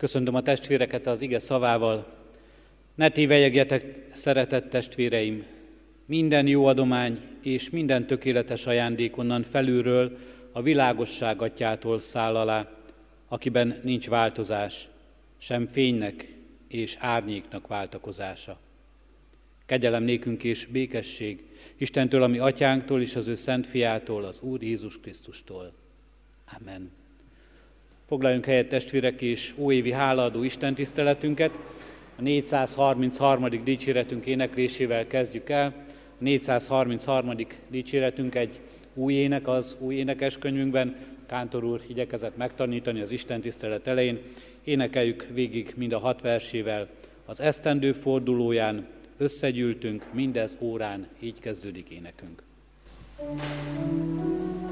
Köszöntöm a testvéreket az ige szavával. Ne tévejegjetek, szeretett testvéreim, minden jó adomány és minden tökéletes ajándék onnan felülről, a világosság atyától száll alá, akiben nincs változás, sem fénynek és árnyéknak váltakozása. Kegyelem nékünk és békesség Istentől, ami atyánktól és az ő szent fiától, az Úr Jézus Krisztustól. Amen. Foglaljunk helyet testvérek és óévi hálaadó Isten tiszteletünket. A 433. dicséretünk éneklésével kezdjük el. A 433. dicséretünk egy új ének az új énekeskönyvünkben. Kántor úr igyekezett megtanítani az Isten tisztelet elején. Énekeljük végig mind a hat versével. Az esztendő fordulóján összegyűltünk, mindez órán, így kezdődik énekünk. thank you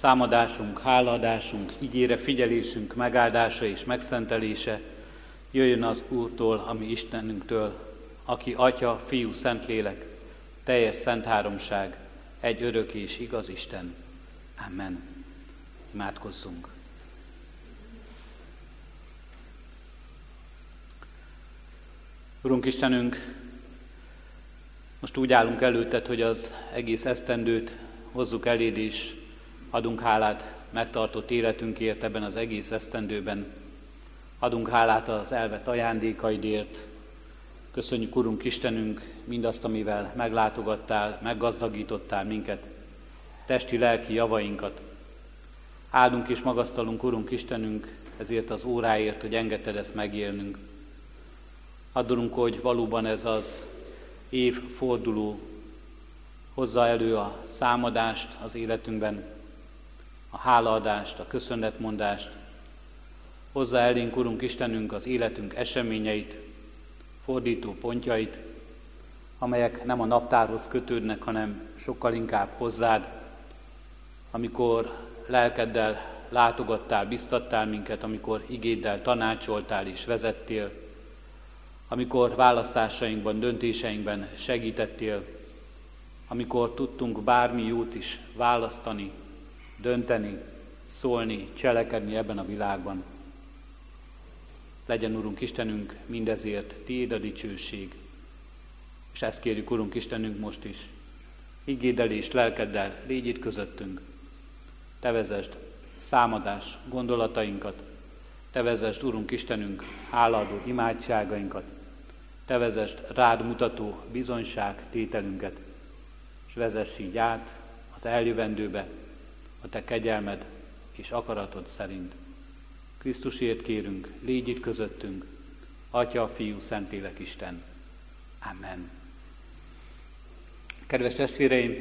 Számadásunk, háladásunk, ígére figyelésünk megáldása és megszentelése jöjjön az Úrtól, ami Istenünktől, aki Atya, Fiú, Szentlélek, teljes szent háromság, egy örök és igaz Isten. Amen. Imádkozzunk. Urunk Istenünk, most úgy állunk előtted, hogy az egész esztendőt hozzuk eléd, és adunk hálát megtartott életünkért ebben az egész esztendőben. Adunk hálát az elvet ajándékaidért. Köszönjük, Urunk Istenünk, mindazt, amivel meglátogattál, meggazdagítottál minket, testi, lelki javainkat. Áldunk és magasztalunk, Urunk Istenünk, ezért az óráért, hogy engedted ezt megélnünk. Adunk, hogy valóban ez az évforduló hozza elő a számadást az életünkben, a hálaadást, a köszönetmondást, hozza elénk, Urunk Istenünk, az életünk eseményeit, fordító pontjait, amelyek nem a naptárhoz kötődnek, hanem sokkal inkább hozzád, amikor lelkeddel látogattál, biztattál minket, amikor igéddel tanácsoltál és vezettél, amikor választásainkban, döntéseinkben segítettél, amikor tudtunk bármi jót is választani, dönteni, szólni, cselekedni ebben a világban. Legyen, Urunk Istenünk, mindezért Tiéd a dicsőség. És ezt kérjük, Urunk Istenünk, most is. Igéddel és lelkeddel légy itt közöttünk. Te vezesd számadás gondolatainkat, Te vezesd, Urunk Istenünk, háladó imádságainkat, Te vezesd rád mutató bizonyság tételünket, és vezess így át az eljövendőbe, a Te kegyelmed és akaratod szerint. Krisztusért kérünk, légy itt közöttünk, Atya, Fiú, Szentlélek Isten. Amen. Kedves testvéreim,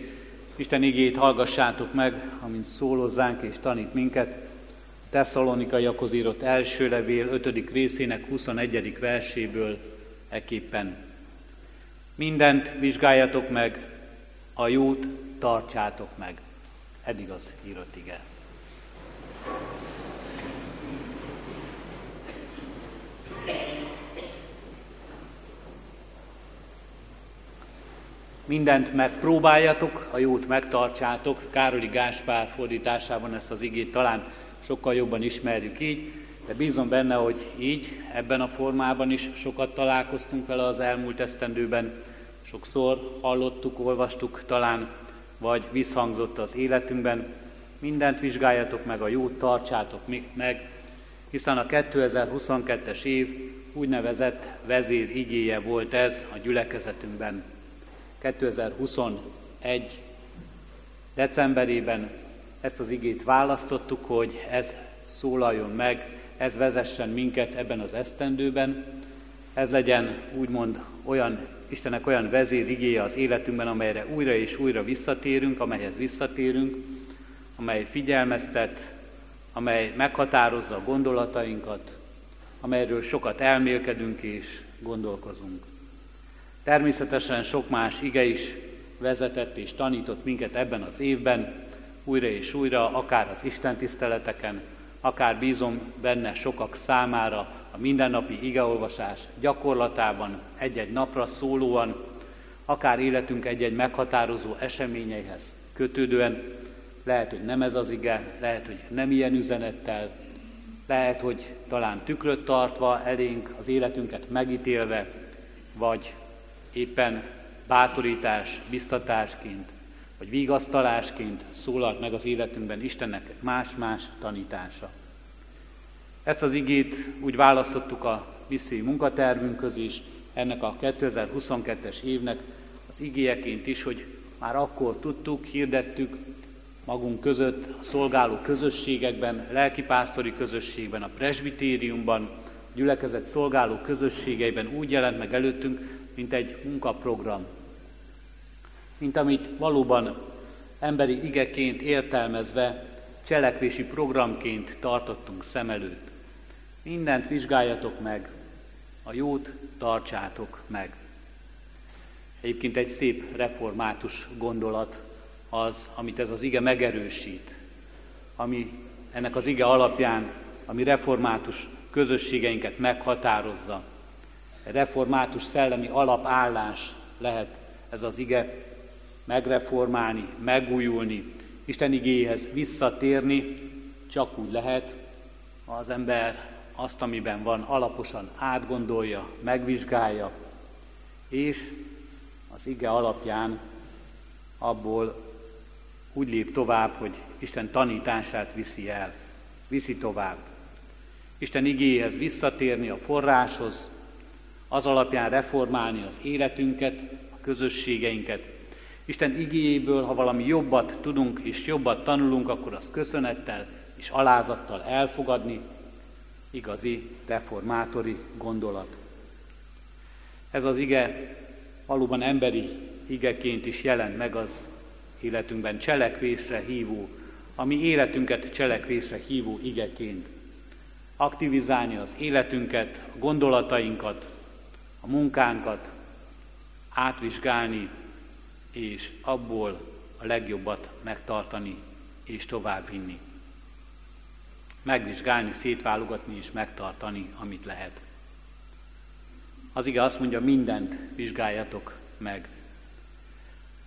Isten igét hallgassátok meg, amint szólozzánk és tanít minket. Tesszalonikaiakhoz írott első levél 5. részének 21. verséből eképpen. Mindent vizsgáljatok meg, a jót tartsátok meg. Eddig az írott ige. Mindent megpróbáljatok, a jót megtartsátok. Károli Gáspár fordításában ezt az igét talán sokkal jobban ismerjük így, de bízom benne, hogy így, ebben a formában is sokat találkoztunk vele az elmúlt esztendőben. Sokszor hallottuk, olvastuk talán, vagy visszhangzott az életünkben. Mindent vizsgáljatok meg, a jót tartsátok meg, hiszen a 2022-es év úgynevezett vezér igéje volt ez a gyülekezetünkben. 2021. decemberében ezt az igét választottuk, hogy ez szólaljon meg, ez vezessen minket ebben az esztendőben, ez legyen úgymond olyan, Istenek olyan vezér igéje az életünkben, amelyre újra és újra visszatérünk, amelyhez visszatérünk, amely figyelmeztet, amely meghatározza a gondolatainkat, amelyről sokat elmélkedünk és gondolkozunk. Természetesen sok más ige is vezetett és tanított minket ebben az évben, újra és újra, akár az Isten tiszteleteken, akár bízom benne sokak számára a mindennapi igeolvasás gyakorlatában, egy-egy napra szólóan, akár életünk egy-egy meghatározó eseményeihez kötődően, lehet, hogy nem ez az ige, lehet, hogy nem ilyen üzenettel, lehet, hogy talán tükröt tartva elénk az életünket megítélve, vagy éppen bátorítás, biztatásként, vagy vigasztalásként szólalt meg az életünkben Istennek más-más tanítása. Ezt az igét úgy választottuk a viszi munkatervünkhöz is, ennek a 2022-es évnek az igéjeként is, hogy már akkor tudtuk, hirdettük magunk között, a szolgáló közösségekben, lelkipásztori közösségben, a presbitériumban, gyülekezet szolgáló közösségeiben úgy jelent meg előttünk, mint egy munkaprogram, mint amit valóban emberi igeként értelmezve, cselekvési programként tartottunk szem előtt. Mindent vizsgáljatok meg, a jót tartsátok meg. Egyébként egy szép református gondolat az, amit ez az ige megerősít, ami ennek az ige alapján, ami református közösségeinket meghatározza. Református szellemi alapállás lehet ez az ige, megreformálni, megújulni, Isten igéhez visszatérni, csak úgy lehet, ha az ember azt, amiben van, alaposan átgondolja, megvizsgálja, és az ige alapján abból úgy lép tovább, hogy Isten tanítását viszi el, viszi tovább. Isten igéhez visszatérni a forráshoz, az alapján reformálni az életünket, a közösségeinket. Isten igéjéből, ha valami jobbat tudunk és jobbat tanulunk, akkor azt köszönettel és alázattal elfogadni, igazi reformátori gondolat. Ez az ige valóban emberi igeként is jelent meg az életünkben cselekvésre hívó, ami életünket cselekvésre hívó igeként. Aktivizálni az életünket, a gondolatainkat, a munkánkat, átvizsgálni, és abból a legjobbat megtartani és továbbvinni. Megvizsgálni, szétválogatni és megtartani, amit lehet. Az ige azt mondja, mindent vizsgáljatok meg.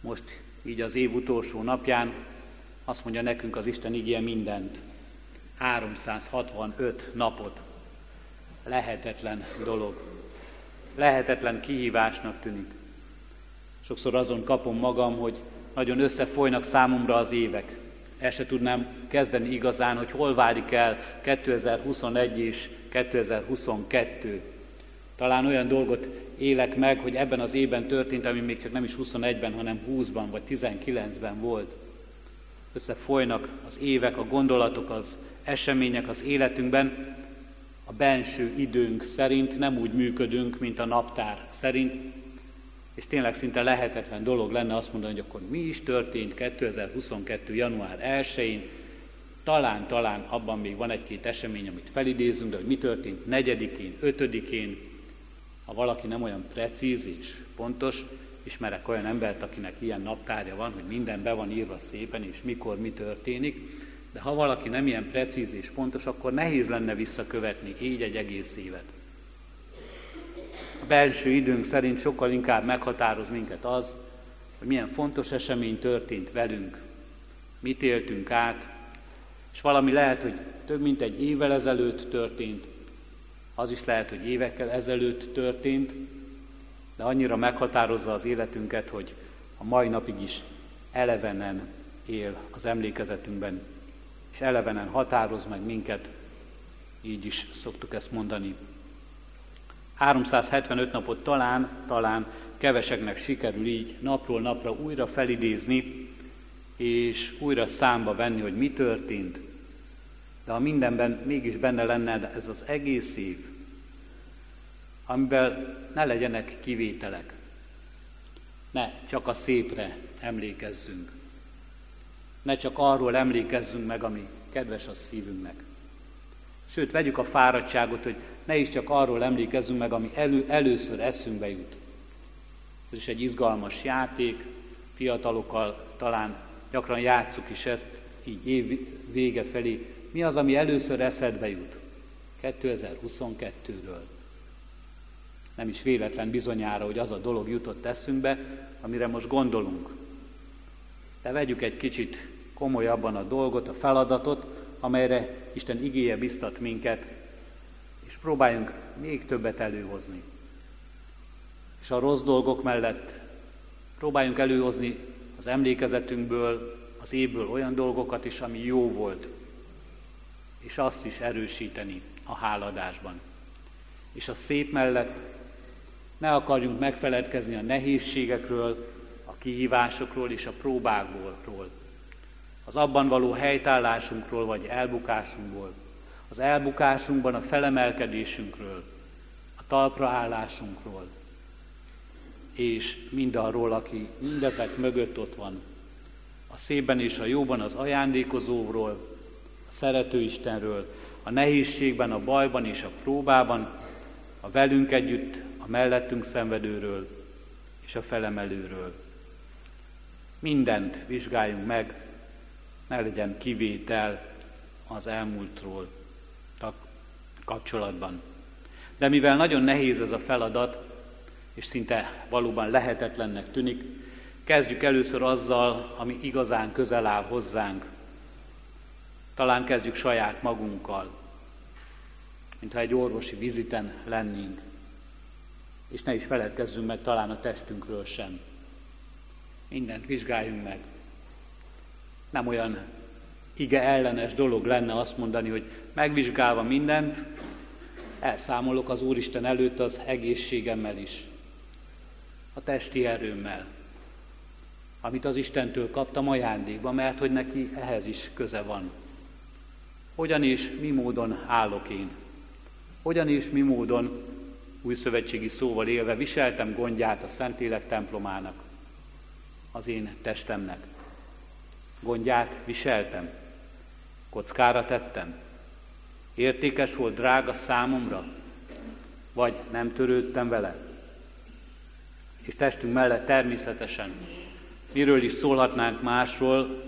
Most így az év utolsó napján azt mondja nekünk az Isten igéje mindent. 365 napot. Lehetetlen dolog. Lehetetlen kihívásnak tűnik. Sokszor azon kapom magam, hogy nagyon összefolynak számomra az évek. El se tudnám kezdeni igazán, hogy hol válik el 2021 és 2022. Talán olyan dolgot élek meg, hogy ebben az évben történt, ami még csak nem is 21-ben, hanem 20-ban vagy 19-ben volt. Összefolynak az évek, a gondolatok, az események az életünkben, a benső időnk szerint nem úgy működünk, mint a naptár szerint, és tényleg szinte lehetetlen dolog lenne azt mondani, hogy akkor mi is történt 2022. január 1-én, talán, talán abban még van egy-két esemény, amit felidézünk, de hogy mi történt 4-én, 5-én, ha valaki nem olyan precíz és pontos, ismerek olyan embert, akinek ilyen naptárja van, hogy minden be van írva szépen, és mikor mi történik, de ha valaki nem ilyen precíz és pontos, akkor nehéz lenne visszakövetni így egy egész évet. Belső időnk szerint sokkal inkább meghatároz minket az, hogy milyen fontos esemény történt velünk, mit éltünk át, és valami lehet, hogy több mint egy évvel ezelőtt történt, az is lehet, hogy évekkel ezelőtt történt, de annyira meghatározza az életünket, hogy a mai napig is elevenen él az emlékezetünkben, és elevenen határoz meg minket, így is szoktuk ezt mondani. 375 napot talán, talán keveseknek sikerül így napról napra újra felidézni, és újra számba venni, hogy mi történt. De ha mindenben mégis benne lenne ez az egész év, amivel ne legyenek kivételek. Ne csak a szépre emlékezzünk. Ne csak arról emlékezzünk meg, ami kedves a szívünknek. Sőt, vegyük a fáradtságot, hogy ne is csak arról emlékezzünk meg, ami elő, először eszünkbe jut. Ez is egy izgalmas játék, fiatalokkal talán gyakran játsszuk is ezt, így év vége felé. Mi az, ami először eszedbe jut? 2022-ről. Nem is véletlen bizonyára, hogy az a dolog jutott eszünkbe, amire most gondolunk. De vegyük egy kicsit komolyabban a dolgot, a feladatot, amelyre Isten igéje biztat minket, és próbáljunk még többet előhozni. És a rossz dolgok mellett próbáljunk előhozni az emlékezetünkből, az évből olyan dolgokat is, ami jó volt, és azt is erősíteni a háladásban. És a szép mellett ne akarjunk megfeledkezni a nehézségekről, a kihívásokról és a próbákból, az abban való helytállásunkról vagy elbukásunkból, az elbukásunkban a felemelkedésünkről, a talpra állásunkról, és mindarról, aki mindezek mögött ott van, a szében és a jóban az ajándékozóról, a szerető Istenről, a nehézségben, a bajban és a próbában, a velünk együtt, a mellettünk szenvedőről és a felemelőről. Mindent vizsgáljunk meg, ne legyen kivétel az elmúltról kapcsolatban. De mivel nagyon nehéz ez a feladat, és szinte valóban lehetetlennek tűnik, kezdjük először azzal, ami igazán közel áll hozzánk. Talán kezdjük saját magunkkal, mintha egy orvosi viziten lennénk. És ne is feledkezzünk meg talán a testünkről sem. Mindent vizsgáljunk meg. Nem olyan ige ellenes dolog lenne azt mondani, hogy megvizsgálva mindent, elszámolok az Úristen előtt az egészségemmel is, a testi erőmmel, amit az Istentől kaptam ajándékba, mert hogy neki ehhez is köze van. Hogyan és mi módon állok én? Hogyan és mi módon, új szövetségi szóval élve, viseltem gondját a Szentlélek templomának, az én testemnek? Gondját viseltem? Kockára tettem? Értékes volt, drága számomra? Vagy nem törődtem vele? És testünk mellett természetesen miről is szólhatnánk másról,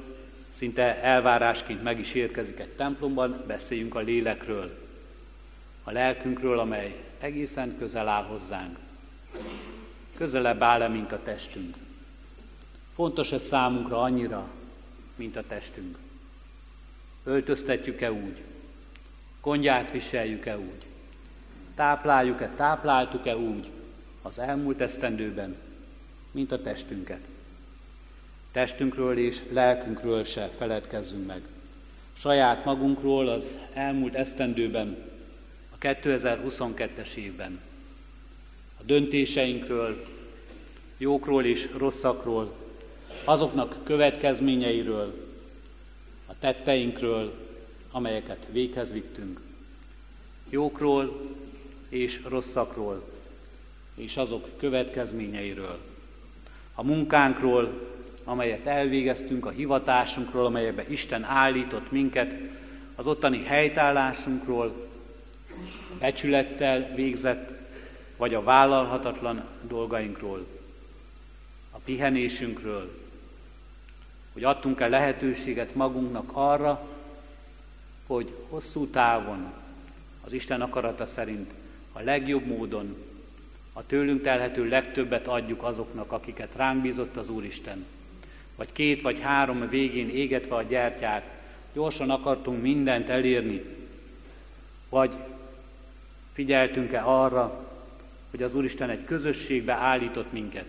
szinte elvárásként meg is érkezik egy templomban, beszéljünk a lélekről, a lelkünkről, amely egészen közel áll hozzánk. Közelebb áll-e, mint a testünk? Fontos ez számunkra annyira, mint a testünk. Öltöztetjük-e úgy? Gondját viseljük-e úgy? Tápláljuk-e, tápláltuk-e úgy az elmúlt esztendőben, mint a testünket? Testünkről és lelkünkről se feledkezzünk meg. Saját magunkról az elmúlt esztendőben, a 2022-es évben. A döntéseinkről, jókról és rosszakról, azoknak következményeiről, tetteinkről, amelyeket véghez vittünk, jókról és rosszakról, és azok következményeiről, a munkánkról, amelyet elvégeztünk, a hivatásunkról, amelybe Isten állított minket, az ottani helytállásunkról, becsülettel végzett, vagy a vállalhatatlan dolgainkról, a pihenésünkről, hogy adtunk-e lehetőséget magunknak arra, hogy hosszú távon az Isten akarata szerint a legjobb módon a tőlünk telhető legtöbbet adjuk azoknak, akiket ránk bízott az Úristen. Vagy két vagy három végén égetve a gyertyát, gyorsan akartunk mindent elérni, vagy figyeltünk-e arra, hogy az Úristen egy közösségbe állított minket,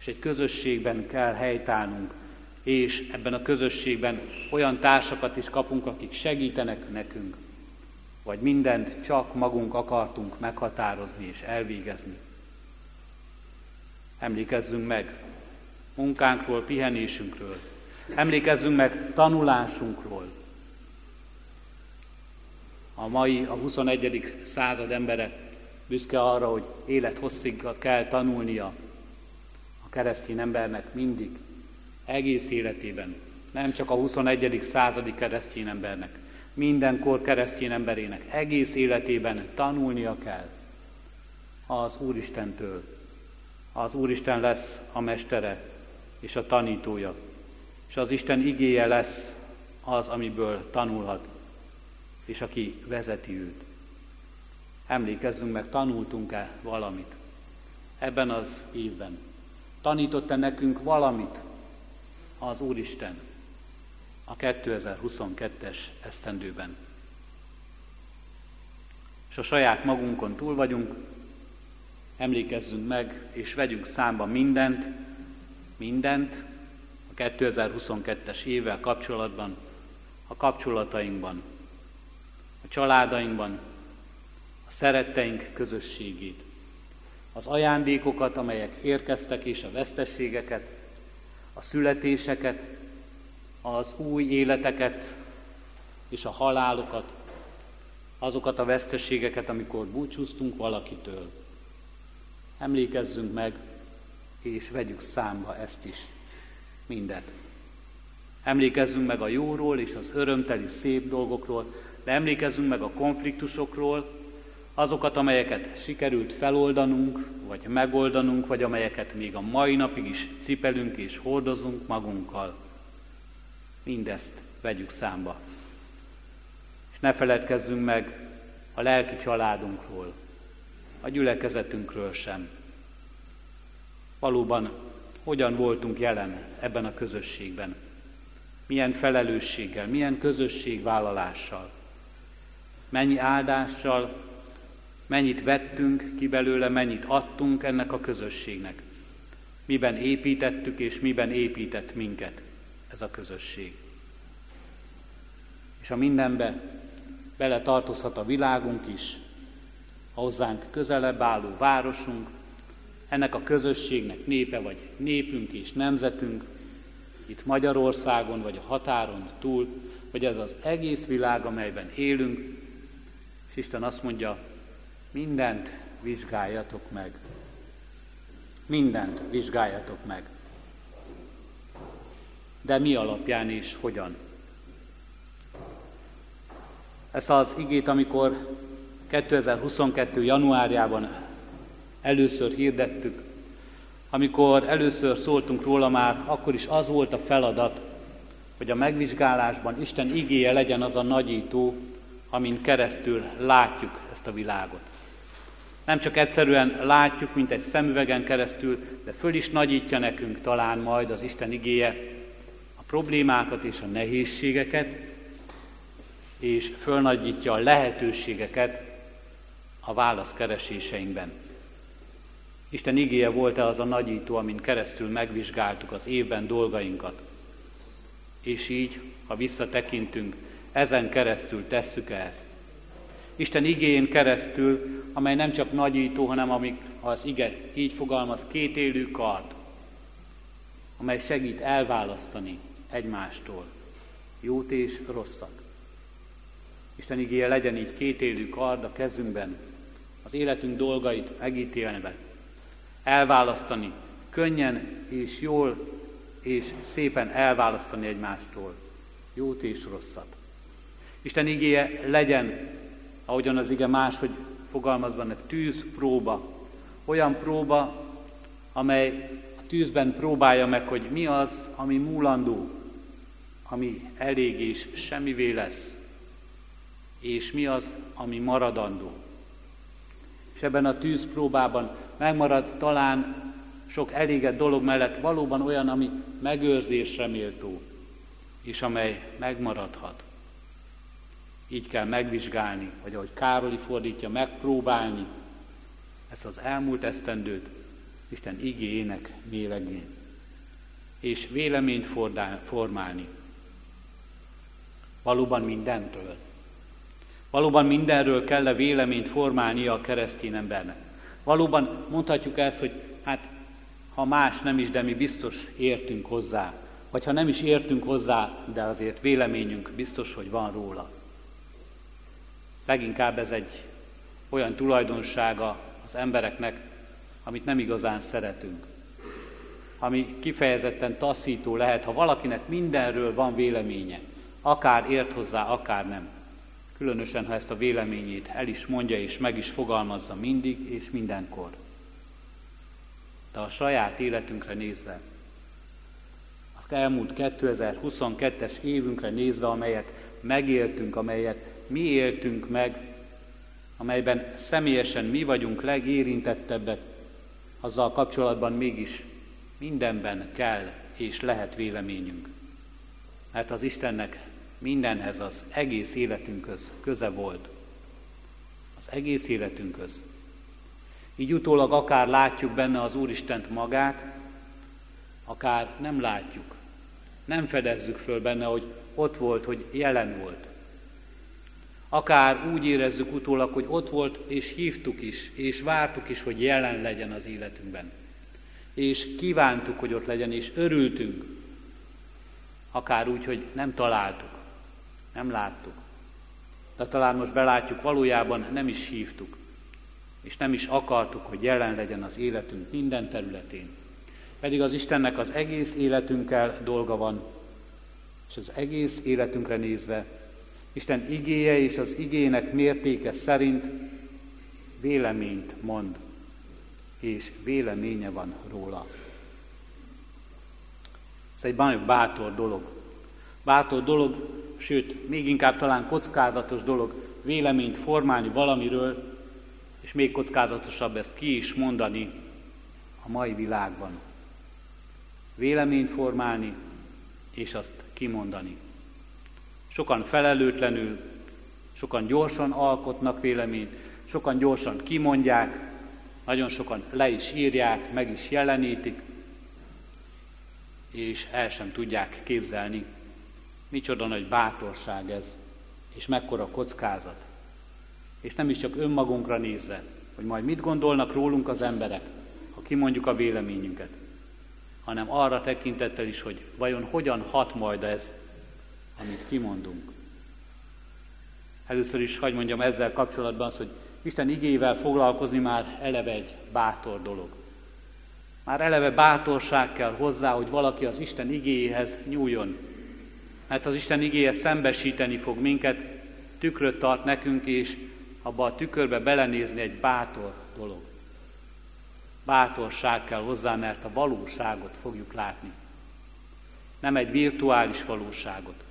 és egy közösségben kell helytállnunk, és ebben a közösségben olyan társakat is kapunk, akik segítenek nekünk, vagy mindent csak magunk akartunk meghatározni és elvégezni. Emlékezzünk meg munkánkról, pihenésünkről. Emlékezzünk meg tanulásunkról. A mai, a 21. század embere büszke arra, hogy élethosszig kell tanulnia a keresztény embernek mindig, egész életében, nem csak a 21. századi keresztény embernek, mindenkor keresztény emberének egész életében tanulnia kell az Úristentől. Az Úristen lesz a mestere és a tanítója, és az Isten igéje lesz az, amiből tanulhat, és aki vezeti őt. Emlékezzünk meg, tanultunk-e valamit ebben az évben? Tanított-e nekünk valamit az Úristen a 2022-es esztendőben. És a saját magunkon túl vagyunk, emlékezzünk meg, és vegyünk számba mindent, mindent a 2022-es évvel kapcsolatban, a kapcsolatainkban, a családainkban, a szeretteink közösségét, az ajándékokat, amelyek érkeztek, és a vesztességeket, a születéseket, az új életeket és a halálokat, azokat a veszteségeket, amikor búcsúztunk valakitől. Emlékezzünk meg, és vegyük számba ezt is, mindet. Emlékezzünk meg a jóról és az örömteli szép dolgokról, de emlékezzünk meg a konfliktusokról, azokat, amelyeket sikerült feloldanunk, vagy megoldanunk, vagy amelyeket még a mai napig is cipelünk és hordozunk magunkkal. Mindezt vegyük számba. És ne feledkezzünk meg a lelki családunkról, a gyülekezetünkről sem. Valóban hogyan voltunk jelen ebben a közösségben, milyen felelősséggel, milyen közösségvállalással, mennyi áldással, mennyit vettünk ki belőle, mennyit adtunk ennek a közösségnek, miben építettük és miben épített minket ez a közösség. És a mindenbe bele tartozhat a világunk is, a hozzánk közelebb álló városunk, ennek a közösségnek népe vagy népünk és nemzetünk, itt Magyarországon vagy a határon túl, vagy ez az egész világ, amelyben élünk, és Isten azt mondja, mindent vizsgáljatok meg. Mindent vizsgáljatok meg. De mi alapján és hogyan? Ezt az igét, amikor 2022. januárjában először hirdettük, amikor először szóltunk róla már, akkor is az volt a feladat, hogy a megvizsgálásban Isten igéje legyen az a nagyító, amin keresztül látjuk ezt a világot. Nem csak egyszerűen látjuk, mint egy szemüvegen keresztül, de föl is nagyítja nekünk talán majd az Isten igéje a problémákat és a nehézségeket, és fölnagyítja a lehetőségeket a válasz kereséseinkben. Isten igéje volt-e az a nagyító, amin keresztül megvizsgáltuk az évben dolgainkat. És így, ha visszatekintünk, ezen keresztül tesszük ezt. Isten igéjén keresztül, amely nem csak nagyító, hanem amik az ige így fogalmaz, két élő kard, amely segít elválasztani egymástól jót és rosszat. Isten igéje legyen így két élő kard a kezünkben, az életünk dolgait megítélve, elválasztani, könnyen és jól és szépen elválasztani egymástól jót és rosszat. Isten igéje legyen, ahogyan az ige máshogy fogalmaz benne, tűzpróba, olyan próba, amely a tűzben próbálja meg, hogy mi az, ami múlandó, ami elég és semmivé lesz, és mi az, ami maradandó. És ebben a tűzpróbában megmarad talán sok elégett dolog mellett valóban olyan, ami megőrzésre méltó, és amely megmaradhat. Így kell megvizsgálni, vagy ahogy Károli fordítja, megpróbálni ezt az elmúlt esztendőt Isten igéjének mélegén, és véleményt formálni. Valóban mindentől. Valóban mindenről kell -e véleményt formálnia a keresztény embernek. Valóban mondhatjuk ezt, hogy hát ha más nem is, de mi biztos értünk hozzá. Vagy ha nem is értünk hozzá, de azért véleményünk biztos, hogy van róla. Leginkább ez egy olyan tulajdonsága az embereknek, amit nem igazán szeretünk. Ami kifejezetten taszító lehet, ha valakinek mindenről van véleménye, akár ért hozzá, akár nem. Különösen, ha ezt a véleményét el is mondja és meg is fogalmazza mindig és mindenkor. De a saját életünkre nézve, az elmúlt 2022-es évünkre nézve, amelyet megéltünk, amelyet mi éltünk meg, amelyben személyesen mi vagyunk legérintettebbek, azzal kapcsolatban mégis mindenben kell és lehet véleményünk. Mert az Istennek mindenhez az egész életünkhöz köze volt. Az egész életünkhöz. Így utólag akár látjuk benne az Úristent magát, akár nem látjuk. Nem fedezzük föl benne, hogy ott volt, hogy jelen volt. Akár úgy érezzük utólag, hogy ott volt, és hívtuk is, és vártuk is, hogy jelen legyen az életünkben. És kívántuk, hogy ott legyen, és örültünk. Akár úgy, hogy nem találtuk, nem láttuk. De talán most belátjuk, valójában nem is hívtuk, és nem is akartuk, hogy jelen legyen az életünk minden területén. Pedig az Istennek az egész életünkkel dolga van, és az egész életünkre nézve Isten igéje és az igének mértéke szerint véleményt mond, és véleménye van róla. Ez egy bátor dolog. Bátor dolog, sőt, még inkább talán kockázatos dolog véleményt formálni valamiről, és még kockázatosabb ezt ki is mondani a mai világban. Véleményt formálni, és azt kimondani. Sokan felelőtlenül, sokan gyorsan alkotnak véleményt, sokan gyorsan kimondják, nagyon sokan le is írják, meg is jelenítik, és el sem tudják képzelni, micsoda nagy bátorság ez, és mekkora kockázat. És nem is csak önmagunkra nézve, hogy majd mit gondolnak rólunk az emberek, ha kimondjuk a véleményünket, hanem arra tekintettel is, hogy vajon hogyan hat majd ez, amit kimondunk. Először is hagyd mondjam ezzel kapcsolatban az, hogy Isten igével foglalkozni már eleve egy bátor dolog. Már eleve bátorság kell hozzá, hogy valaki az Isten igéhez nyúljon. Mert az Isten igéje szembesíteni fog minket, tükröt tart nekünk, és abba a tükörbe belenézni egy bátor dolog. Bátorság kell hozzá, mert a valóságot fogjuk látni. Nem egy virtuális valóságot,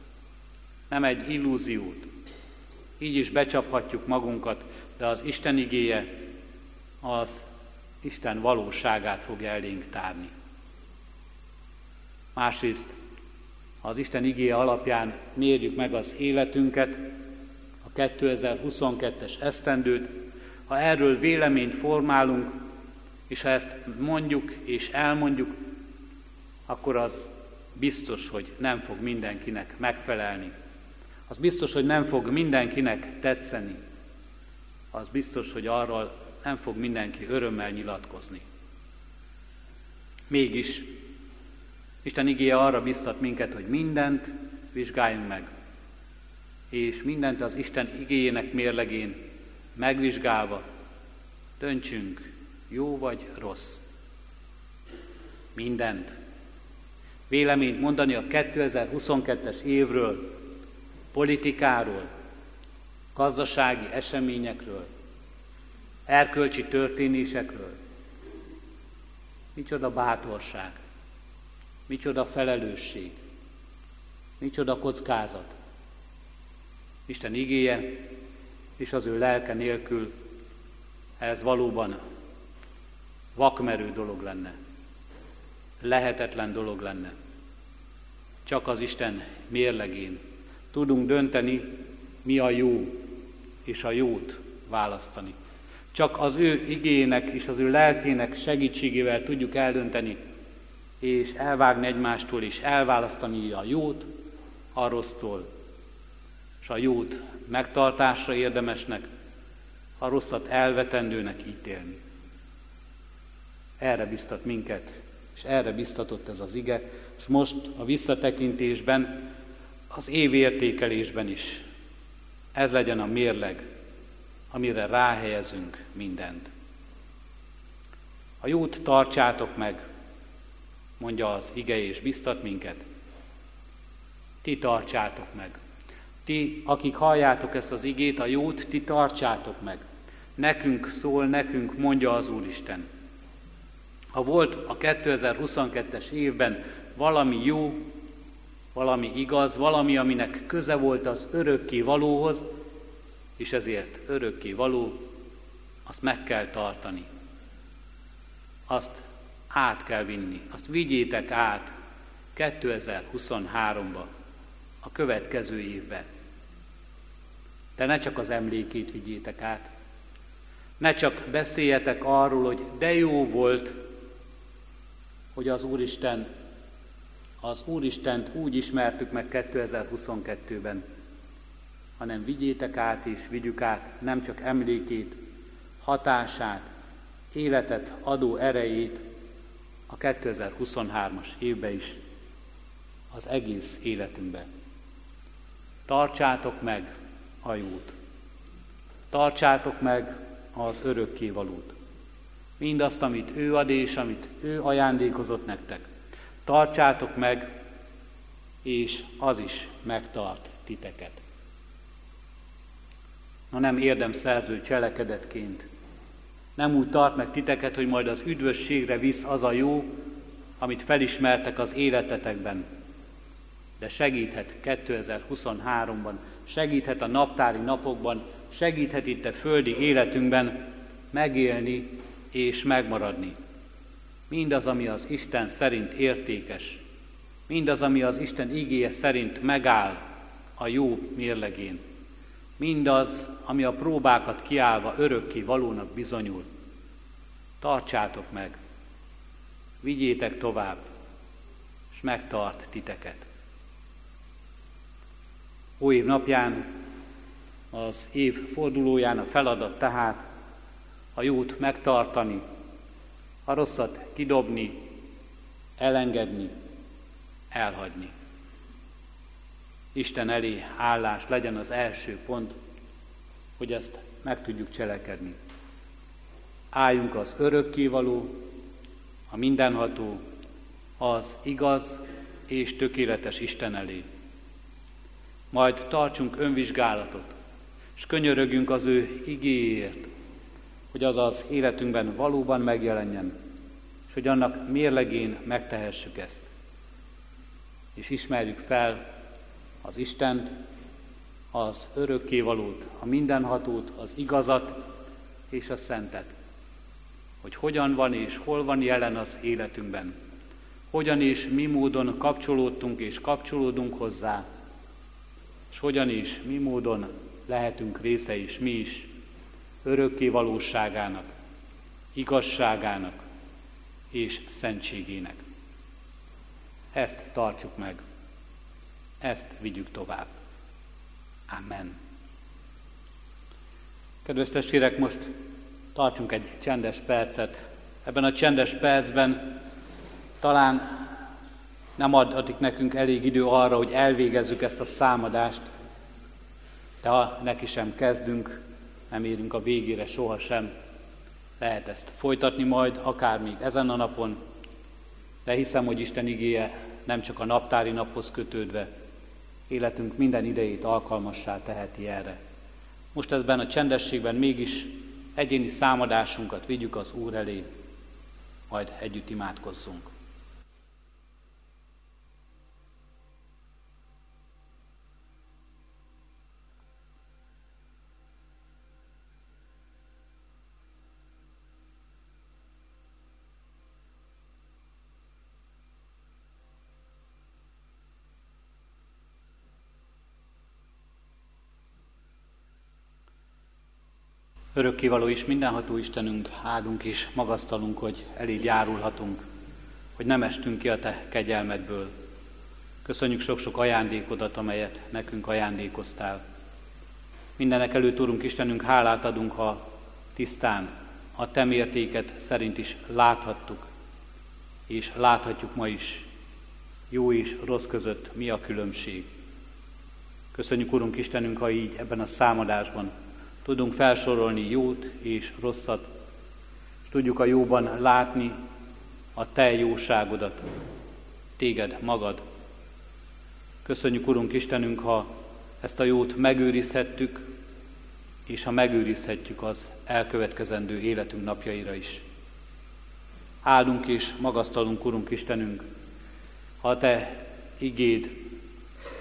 nem egy illúziót. Így is becsaphatjuk magunkat, de az Isten igéje az Isten valóságát fogja elénk tárni. Másrészt, az Isten igéje alapján mérjük meg az életünket, a 2022-es esztendőt, ha erről véleményt formálunk, és ha ezt mondjuk és elmondjuk, akkor az biztos, hogy nem fog mindenkinek megfelelni. Az biztos, hogy nem fog mindenkinek tetszeni. Az biztos, hogy arról nem fog mindenki örömmel nyilatkozni. Mégis Isten igéje arra biztat minket, hogy mindent vizsgáljunk meg, és mindent az Isten igéjének mérlegén megvizsgálva döntsünk, jó vagy rossz. Mindent. Véleményt mondani a 2022-es évről, politikáról, gazdasági eseményekről, erkölcsi történésekről. Micsoda bátorság, micsoda felelősség, micsoda kockázat. Isten igéje és az ő lelke nélkül ez valóban vakmerő dolog lenne, lehetetlen dolog lenne. Csak az Isten mérlegén tudunk dönteni, mi a jó, és a jót választani. Csak az ő igének és az ő lelkének segítségével tudjuk eldönteni, és elvágni egymástól, és elválasztani a jót a rossztól, és a jót megtartásra érdemesnek, a rosszat elvetendőnek ítélni. Erre biztat minket, és erre biztatott ez az ige, és most a visszatekintésben, az évértékelésben is ez legyen a mérleg, amire ráhelyezünk mindent. A jót tartsátok meg, mondja az ige és biztat minket. Ti tartsátok meg. Ti, akik halljátok ezt az igét, a jót ti tartsátok meg. Nekünk szól, nekünk mondja az Úristen. Ha volt a 2022-es évben valami jó, valami igaz, valami, aminek köze volt az örökké valóhoz, és ezért örökké való, azt meg kell tartani. Azt át kell vinni, azt vigyétek át 2023-ba, a következő évbe. De ne csak az emlékét vigyétek át, ne csak beszéljetek arról, hogy de jó volt, hogy az Úristen, az Úristent úgy ismertük meg 2022-ben, hanem vigyétek át és vigyük át nem csak emlékét, hatását, életet adó erejét a 2023-as évbe is, az egész életünkbe. Tartsátok meg a jót. Tartsátok meg az örökkévalót. Mindazt, amit ő ad és amit ő ajándékozott nektek. Tartsátok meg, és az is megtart titeket na nem érdem szerző cselekedetként. Nem úgy tart meg titeket, hogy majd az üdvösségre visz az a jó, amit felismertek az életetekben, de segíthet 2023-ban, segíthet a naptári napokban, segíthet itt a földi életünkben megélni és megmaradni. Mindaz, ami az Isten szerint értékes, mindaz, ami az Isten igéje szerint megáll a jó mérlegén, mindaz, ami a próbákat kiállva örökké valónak bizonyul. Tartsátok meg, vigyétek tovább, és megtart titeket. Új év napján, az év fordulóján a feladat tehát a jót megtartani, a rosszat kidobni, elengedni, elhagyni. Isten elé állás legyen az első pont, hogy ezt meg tudjuk cselekedni. Álljunk az örökkévaló, a mindenható, az igaz és tökéletes Isten elé. Majd tartsunk önvizsgálatot, és könyörögjünk az ő igéért, hogy az az életünkben valóban megjelenjen, és hogy annak mérlegén megtehessük ezt. És ismerjük fel az Istent, az örökkévalót, a mindenhatót, az igazat és a szentet. Hogy hogyan van és hol van jelen az életünkben. Hogyan és mi módon kapcsolódtunk és kapcsolódunk hozzá, és hogyan és mi módon lehetünk része is mi is örökké valóságának, igazságának és szentségének. Ezt tartsuk meg, ezt vigyük tovább. Amen. Kedves testvérek, most tartsunk egy csendes percet. Ebben a csendes percben talán nem adatik nekünk elég idő arra, hogy elvégezzük ezt a számadást, de ha neki sem kezdünk, nem érünk a végére sohasem. Lehet ezt folytatni majd, akár még ezen a napon, de hiszem, hogy Isten igéje nem csak a naptári naphoz kötődve, életünk minden idejét alkalmassá teheti erre. Most ezben a csendességben mégis egyéni számadásunkat vigyük az Úr elé, majd együtt imádkozzunk. Örökkévaló is mindenható Istenünk, áldunk és magasztalunk, hogy eléd járulhatunk, hogy nem estünk ki a Te kegyelmedből. Köszönjük sok-sok ajándékodat, amelyet nekünk ajándékoztál. Mindenek előtt, Úrunk Istenünk, hálát adunk, ha tisztán a Te mértéket szerint is láthattuk, és láthatjuk ma is, jó és rossz között mi a különbség. Köszönjük, Urunk Istenünk, ha így ebben a számadásban Tudunk felsorolni jót és rosszat, és tudjuk a jóban látni a Te jóságodat, Téged magad. Köszönjük, Urunk Istenünk, ha ezt a jót megőrizhettük, és ha megőrizhetjük az elkövetkezendő életünk napjaira is. Áldunk és magasztalunk, Urunk Istenünk, ha Te igéd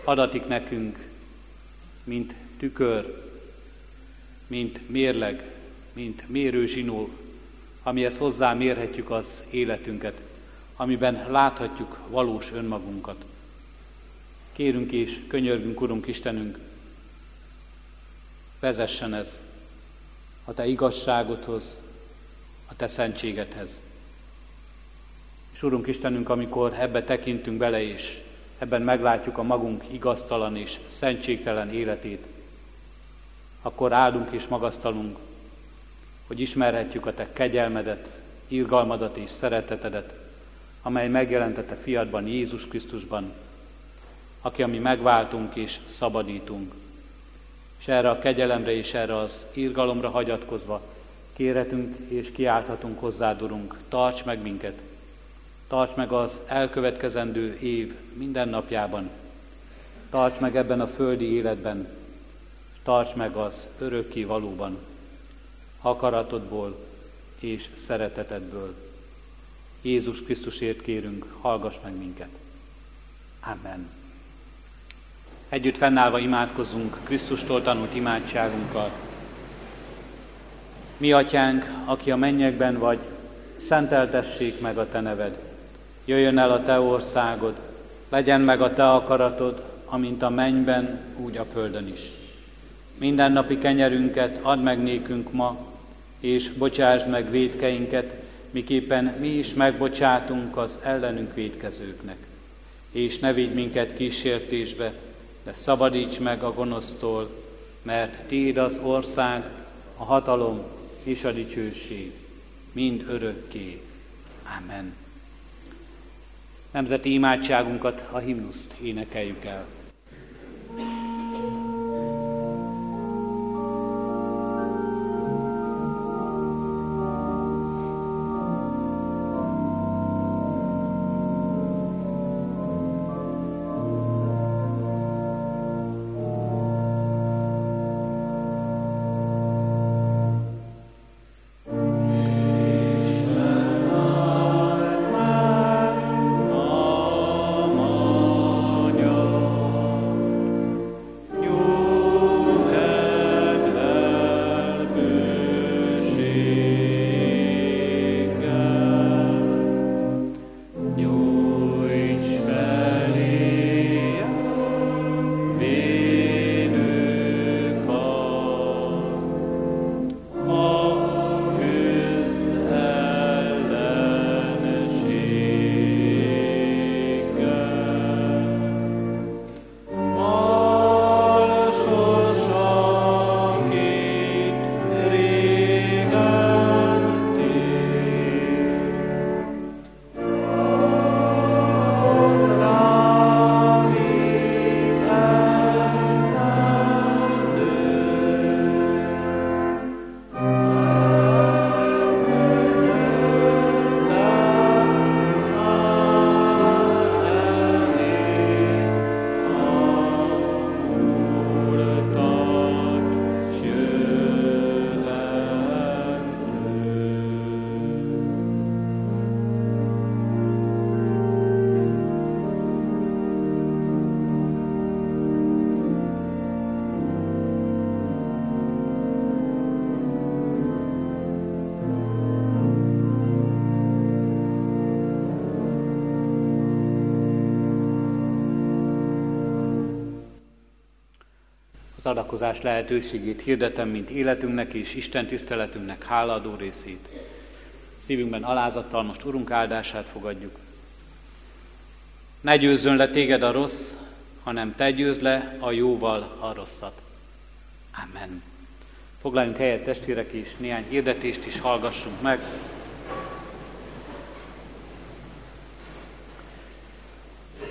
adatik nekünk, mint tükör, mint mérleg, mint mérőzsinó, amihez hozzá mérhetjük az életünket, amiben láthatjuk valós önmagunkat. Kérünk és könyörgünk, Urunk Istenünk, vezessen ez a Te igazságodhoz, a Te szentségedhez. És Urunk Istenünk, amikor ebbe tekintünk bele, és ebben meglátjuk a magunk igaztalan és szentségtelen életét, akkor áldunk és magasztalunk, hogy ismerhetjük a Te kegyelmedet, irgalmadat és szeretetedet, amely megjelentette fiadban, Jézus Krisztusban, aki a mi megváltunk és szabadítunk. És erre a kegyelemre és erre az irgalomra hagyatkozva kérhetünk és kiálthatunk hozzád, Urunk, tarts meg minket, tarts meg az elkövetkezendő év minden napjában, tarts meg ebben a földi életben, tarts meg az örökké valóban, akaratodból és szeretetedből. Jézus Krisztusért kérünk, hallgass meg minket. Amen. Együtt fennállva imádkozunk Krisztustól tanult imádságunkkal, Mi atyánk, aki a mennyekben vagy, szenteltessék meg a te neved. Jöjjön el a te országod, legyen meg a te akaratod, amint a mennyben, úgy a földön is. Minden napi kenyerünket add meg nékünk ma, és bocsásd meg védkeinket, miképpen mi is megbocsátunk az ellenünk védkezőknek. És ne vigy minket kísértésbe, de szabadíts meg a gonosztól, mert Tiéd az ország, a hatalom és a dicsőség, mind örökké. Amen. Nemzeti imádságunkat, a himnuszt énekeljük el. Adakozás lehetőségét hirdetem, mint életünknek és Isten tiszteletünknek háladó részét. Szívünkben alázattal most Urunk áldását fogadjuk. Ne győzzön le téged a rossz, hanem te győzd le a jóval a rosszat. Amen. Foglaljunk helyet testvérek, és néhány hirdetést is hallgassunk meg.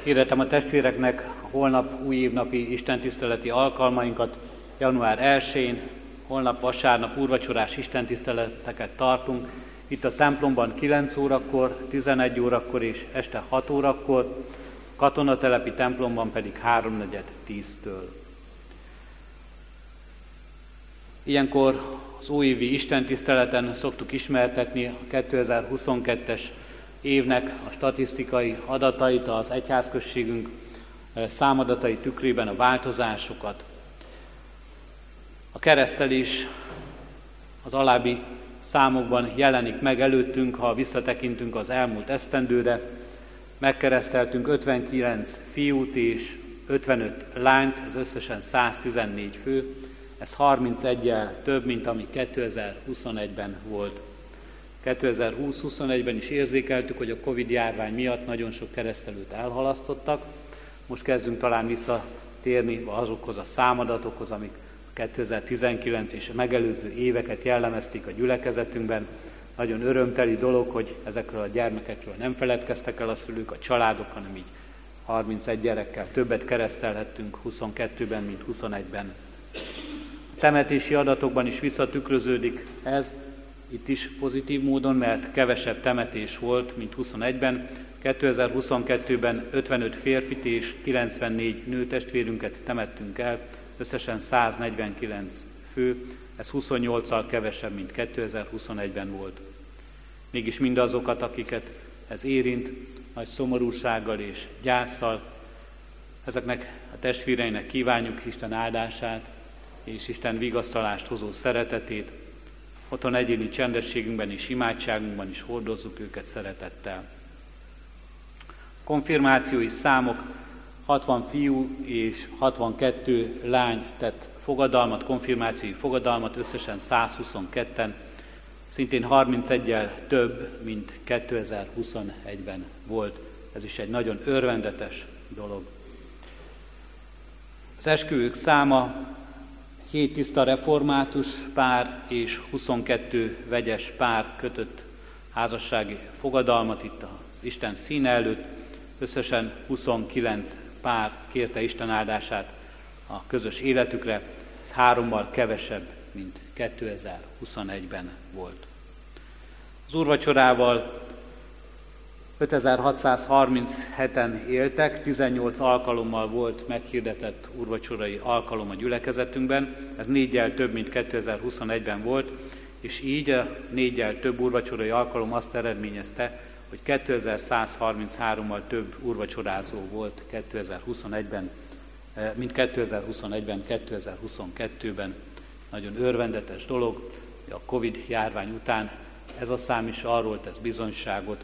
Hirdetem a testvéreknek holnap új évnapi istentiszteleti alkalmainkat. Január 1-én, holnap vasárnap úrvacsorás istentiszteleteket tartunk. Itt a templomban 9 órakor, 11 órakor és este 6 órakor, katonatelepi templomban pedig 3.4.10-től. Ilyenkor az újévi istentiszteleten szoktuk ismertetni a 2022-es évnek a statisztikai adatait, az egyházközségünk számadatai tükrében a változásokat. A keresztelés az alábbi számokban jelenik meg előttünk, ha visszatekintünk az elmúlt esztendőre. Megkereszteltünk 59 fiút és 55 lányt, ez összesen 114 fő, ez 31-el több, mint ami 2021-ben volt. 2020-21-ben is érzékeltük, hogy a Covid járvány miatt nagyon sok keresztelőt elhalasztottak. Most kezdünk talán visszatérni azokhoz a számadatokhoz, amik 2019 és megelőző éveket jellemezték a gyülekezetünkben. Nagyon örömteli dolog, hogy ezekről a gyermekekről nem feledkeztek el a szülők, a családok, hanem így 31 gyerekkel többet keresztelhettünk 22-ben, mint 21-ben. A temetési adatokban is visszatükröződik ez, itt is pozitív módon, mert kevesebb temetés volt, mint 21-ben. 2022-ben 55 férfit és 94 nőtestvérünket temettünk el, összesen 149 fő, ez 28-al kevesebb, mint 2021-ben volt. Mégis mindazokat, akiket ez érint, nagy szomorúsággal és gyászsal, ezeknek a testvéreinek kívánjuk Isten áldását és Isten vigasztalást hozó szeretetét, Otthon egyéni csendességünkben és imádságunkban is hordozzuk őket szeretettel. Konfirmációi számok 60 fiú és 62 lány tett fogadalmat, konfirmációi fogadalmat, összesen 122-en, szintén 31-el több, mint 2021-ben volt. Ez is egy nagyon örvendetes dolog. Az esküvők száma 7 tiszta református pár és 22 vegyes pár kötött házassági fogadalmat itt az Isten színe előtt. Összesen 29 pár kérte Isten áldását a közös életükre, ez hárommal kevesebb, mint 2021-ben volt. Az úrvacsorával 5637-en éltek, 18 alkalommal volt meghirdetett úrvacsorai alkalom a gyülekezetünkben, ez négyel több, mint 2021-ben volt, és így a négyel több úrvacsorai alkalom azt eredményezte, hogy 2133-mal több úrvacsorázó volt 2021-ben, eh, mint 2021-ben, 2022-ben. Nagyon örvendetes dolog, a Covid járvány után ez a szám is arról tesz bizonyságot,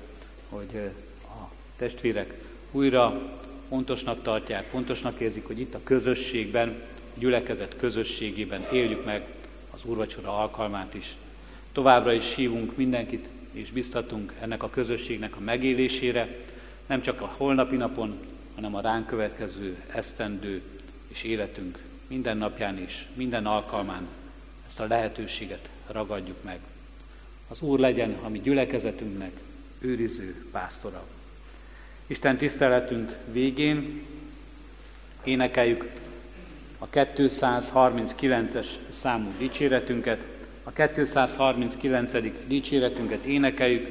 hogy a testvérek újra fontosnak tartják, fontosnak érzik, hogy itt a közösségben, a gyülekezet közösségében éljük meg az úrvacsora alkalmát is. Továbbra is hívunk mindenkit, és biztatunk ennek a közösségnek a megélésére, nem csak a holnapi napon, hanem a ránk következő esztendő és életünk minden napján is, minden alkalmán ezt a lehetőséget ragadjuk meg. Az Úr legyen a mi gyülekezetünknek őriző pásztora. Isten tiszteletünk végén énekeljük a 239-es számú dicséretünket, a 239. dicséretünket énekeljük,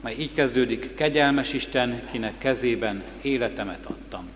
mely így kezdődik, kegyelmes Isten, kinek kezében életemet adtam.